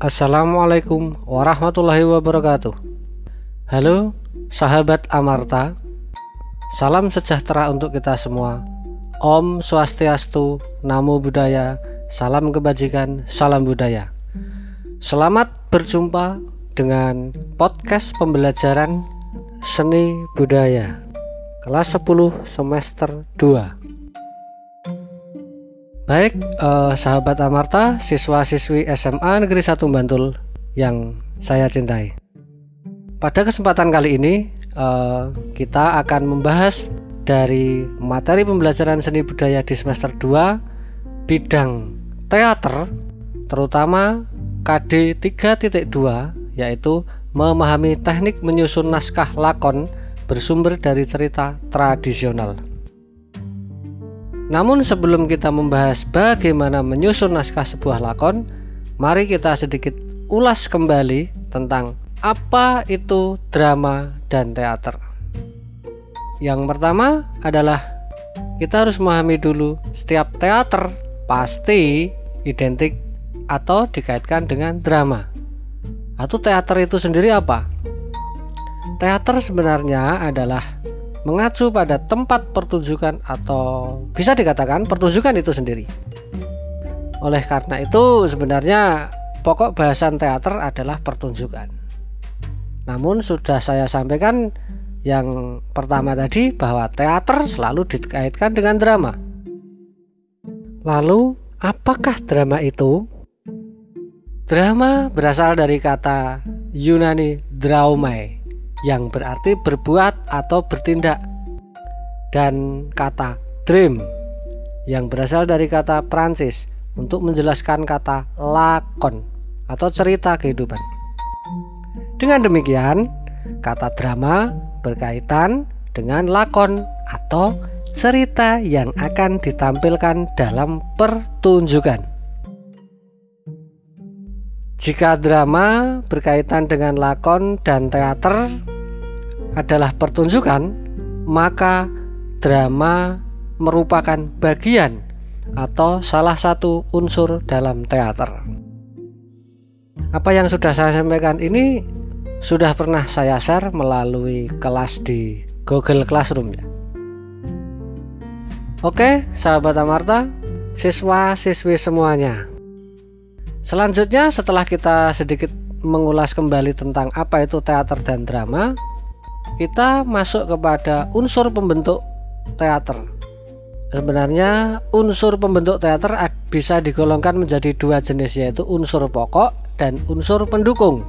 Assalamualaikum warahmatullahi wabarakatuh. Halo, sahabat Amarta. Salam sejahtera untuk kita semua. Om Swastiastu, Namo Buddhaya, salam kebajikan, salam budaya. Selamat berjumpa dengan podcast pembelajaran seni budaya kelas 10 semester 2. Baik, eh, sahabat Amarta, siswa-siswi SMA Negeri 1 Bantul yang saya cintai. Pada kesempatan kali ini, eh, kita akan membahas dari materi pembelajaran seni budaya di semester 2 bidang teater, terutama KD 3.2 yaitu memahami teknik menyusun naskah lakon bersumber dari cerita tradisional. Namun sebelum kita membahas bagaimana menyusun naskah sebuah lakon, mari kita sedikit ulas kembali tentang apa itu drama dan teater. Yang pertama adalah kita harus memahami dulu setiap teater pasti identik atau dikaitkan dengan drama. Atau teater itu sendiri apa? Teater sebenarnya adalah mengacu pada tempat pertunjukan atau bisa dikatakan pertunjukan itu sendiri. Oleh karena itu sebenarnya pokok bahasan teater adalah pertunjukan. Namun sudah saya sampaikan yang pertama tadi bahwa teater selalu dikaitkan dengan drama. Lalu apakah drama itu? Drama berasal dari kata Yunani draumai yang berarti berbuat atau bertindak dan kata dream yang berasal dari kata Prancis untuk menjelaskan kata lakon atau cerita kehidupan. Dengan demikian, kata drama berkaitan dengan lakon atau cerita yang akan ditampilkan dalam pertunjukan. Jika drama berkaitan dengan lakon dan teater adalah pertunjukan, maka drama merupakan bagian atau salah satu unsur dalam teater. Apa yang sudah saya sampaikan ini sudah pernah saya share melalui kelas di Google Classroom ya. Oke, sahabat Amarta, siswa-siswi semuanya. Selanjutnya setelah kita sedikit mengulas kembali tentang apa itu teater dan drama, kita masuk kepada unsur pembentuk teater. Sebenarnya unsur pembentuk teater bisa digolongkan menjadi dua jenis yaitu unsur pokok dan unsur pendukung.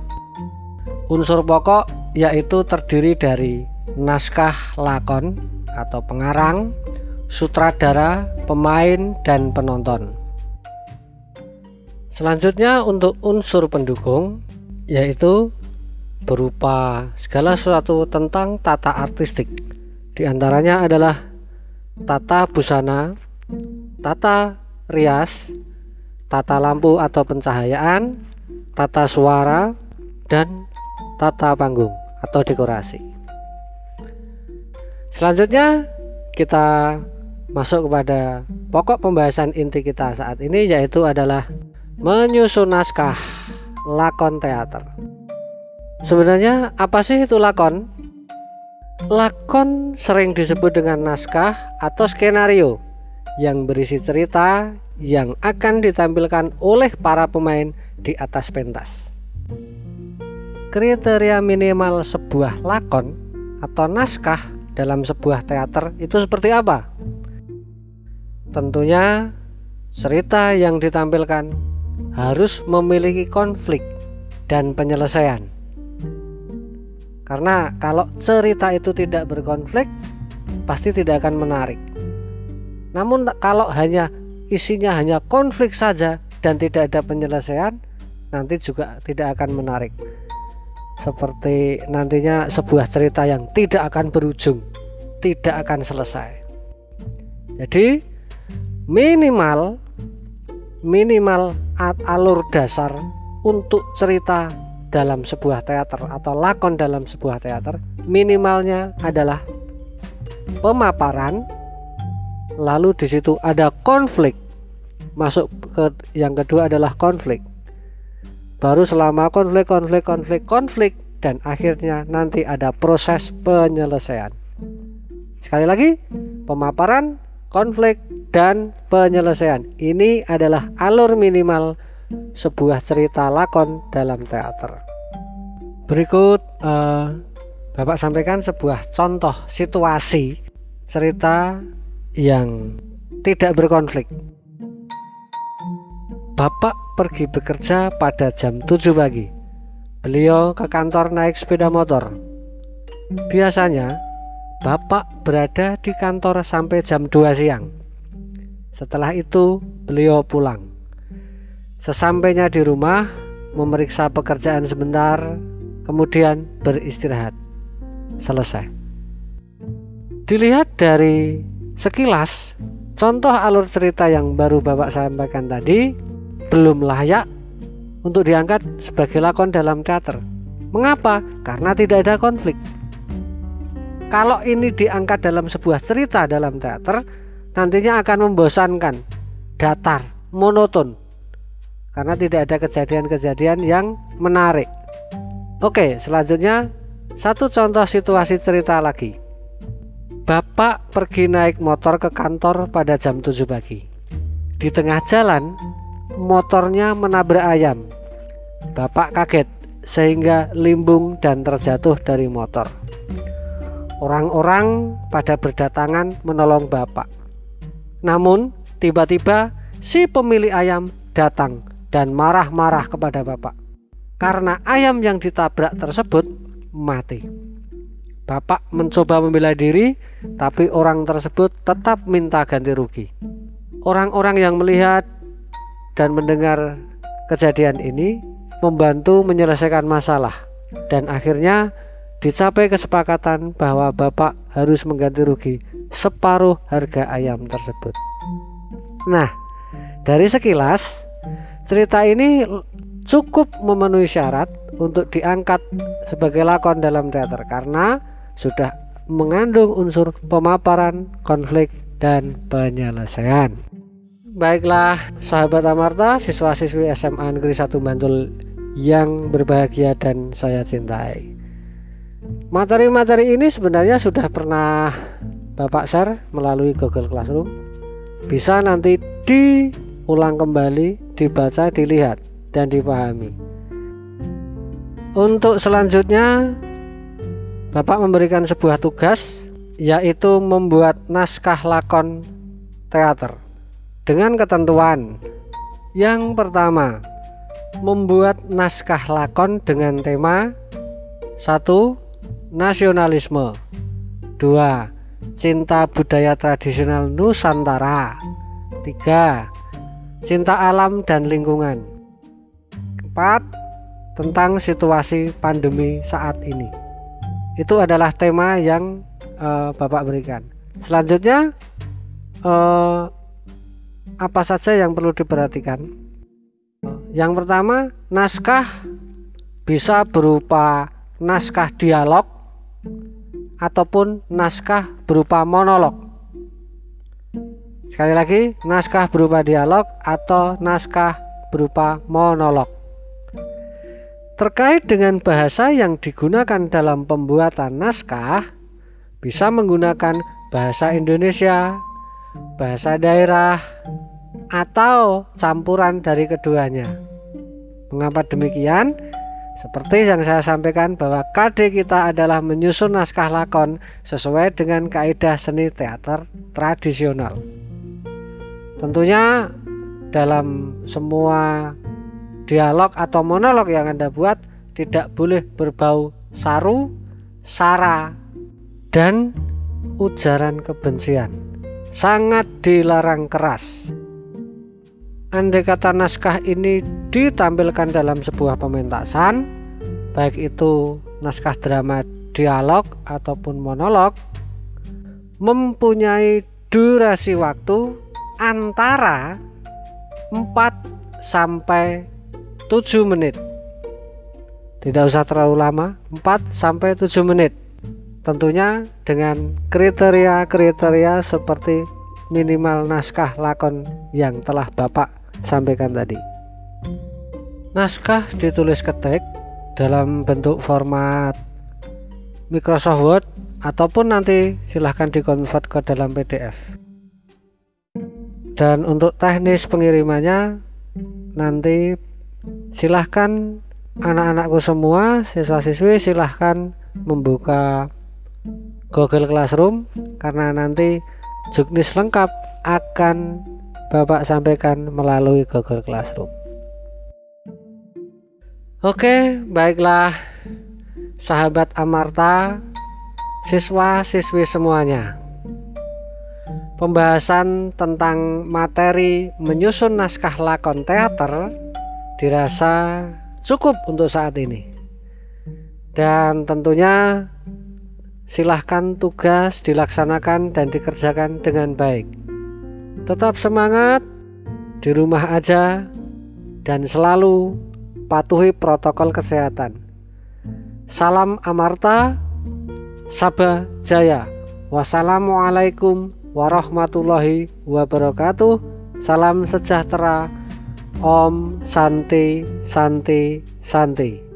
Unsur pokok yaitu terdiri dari naskah lakon atau pengarang, sutradara, pemain, dan penonton. Selanjutnya untuk unsur pendukung yaitu berupa segala sesuatu tentang tata artistik. Di antaranya adalah tata busana, tata rias, tata lampu atau pencahayaan, tata suara, dan tata panggung atau dekorasi. Selanjutnya kita masuk kepada pokok pembahasan inti kita saat ini yaitu adalah menyusun naskah lakon teater. Sebenarnya apa sih itu lakon? Lakon sering disebut dengan naskah atau skenario yang berisi cerita yang akan ditampilkan oleh para pemain di atas pentas. Kriteria minimal sebuah lakon atau naskah dalam sebuah teater itu seperti apa? Tentunya cerita yang ditampilkan harus memiliki konflik dan penyelesaian. Karena kalau cerita itu tidak berkonflik, pasti tidak akan menarik. Namun kalau hanya isinya hanya konflik saja dan tidak ada penyelesaian, nanti juga tidak akan menarik. Seperti nantinya sebuah cerita yang tidak akan berujung, tidak akan selesai. Jadi minimal minimal alur dasar untuk cerita dalam sebuah teater atau lakon dalam sebuah teater minimalnya adalah pemaparan lalu di situ ada konflik. Masuk ke yang kedua adalah konflik. Baru selama konflik konflik konflik konflik dan akhirnya nanti ada proses penyelesaian. Sekali lagi pemaparan konflik dan penyelesaian. Ini adalah alur minimal sebuah cerita lakon dalam teater berikut uh, Bapak sampaikan sebuah contoh situasi cerita yang tidak berkonflik. Bapak pergi bekerja pada jam 7 pagi. Beliau ke kantor naik sepeda motor. Biasanya, Bapak berada di kantor sampai jam 2 siang. Setelah itu, beliau pulang. Sesampainya di rumah, memeriksa pekerjaan sebentar, kemudian beristirahat. Selesai. Dilihat dari sekilas, contoh alur cerita yang baru Bapak sampaikan tadi belum layak untuk diangkat sebagai lakon dalam teater. Mengapa? Karena tidak ada konflik. Kalau ini diangkat dalam sebuah cerita dalam teater, nantinya akan membosankan, datar, monoton. Karena tidak ada kejadian-kejadian yang menarik. Oke, selanjutnya satu contoh situasi cerita lagi. Bapak pergi naik motor ke kantor pada jam 7 pagi. Di tengah jalan, motornya menabrak ayam. Bapak kaget sehingga limbung dan terjatuh dari motor. Orang-orang pada berdatangan menolong Bapak. Namun, tiba-tiba si pemilik ayam datang dan marah-marah kepada Bapak. Karena ayam yang ditabrak tersebut mati. Bapak mencoba membela diri, tapi orang tersebut tetap minta ganti rugi. Orang-orang yang melihat dan mendengar kejadian ini membantu menyelesaikan masalah, dan akhirnya dicapai kesepakatan bahwa Bapak harus mengganti rugi separuh harga ayam tersebut. Nah, dari sekilas cerita ini cukup memenuhi syarat untuk diangkat sebagai lakon dalam teater karena sudah mengandung unsur pemaparan, konflik, dan penyelesaian. Baiklah, sahabat Amarta, siswa-siswi SMA Negeri 1 Bantul yang berbahagia dan saya cintai. Materi-materi ini sebenarnya sudah pernah Bapak share melalui Google Classroom. Bisa nanti diulang kembali, dibaca, dilihat, dan dipahami. Untuk selanjutnya Bapak memberikan sebuah tugas yaitu membuat naskah lakon teater dengan ketentuan yang pertama membuat naskah lakon dengan tema satu nasionalisme dua cinta budaya tradisional Nusantara tiga cinta alam dan lingkungan empat tentang situasi pandemi saat ini itu adalah tema yang uh, Bapak berikan. Selanjutnya uh, apa saja yang perlu diperhatikan? Yang pertama, naskah bisa berupa naskah dialog ataupun naskah berupa monolog. Sekali lagi, naskah berupa dialog atau naskah berupa monolog. Terkait dengan bahasa yang digunakan dalam pembuatan naskah, bisa menggunakan bahasa Indonesia, bahasa daerah, atau campuran dari keduanya. Mengapa demikian? Seperti yang saya sampaikan bahwa KD kita adalah menyusun naskah lakon sesuai dengan kaidah seni teater tradisional. Tentunya dalam semua dialog atau monolog yang Anda buat tidak boleh berbau saru, sara, dan ujaran kebencian. Sangat dilarang keras. Andai kata naskah ini ditampilkan dalam sebuah pementasan, baik itu naskah drama dialog ataupun monolog, mempunyai durasi waktu antara 4 sampai 7 menit. Tidak usah terlalu lama 4 sampai 7 menit. Tentunya dengan kriteria-kriteria seperti minimal naskah lakon yang telah Bapak sampaikan tadi. Naskah ditulis ketik dalam bentuk format Microsoft Word ataupun nanti silahkan dikonvert ke dalam PDF dan untuk teknis pengirimannya nanti silahkan anak-anakku semua siswa-siswi silahkan membuka Google Classroom karena nanti juknis lengkap akan Bapak sampaikan melalui Google Classroom Oke, baiklah sahabat Amarta, siswa-siswi semuanya. Pembahasan tentang materi menyusun naskah lakon teater dirasa cukup untuk saat ini. Dan tentunya silahkan tugas dilaksanakan dan dikerjakan dengan baik. Tetap semangat di rumah aja dan selalu patuhi protokol kesehatan. Salam Amarta, Sabah Jaya. Wassalamualaikum warahmatullahi wabarakatuh. Salam sejahtera. Om Santi Santi Santi.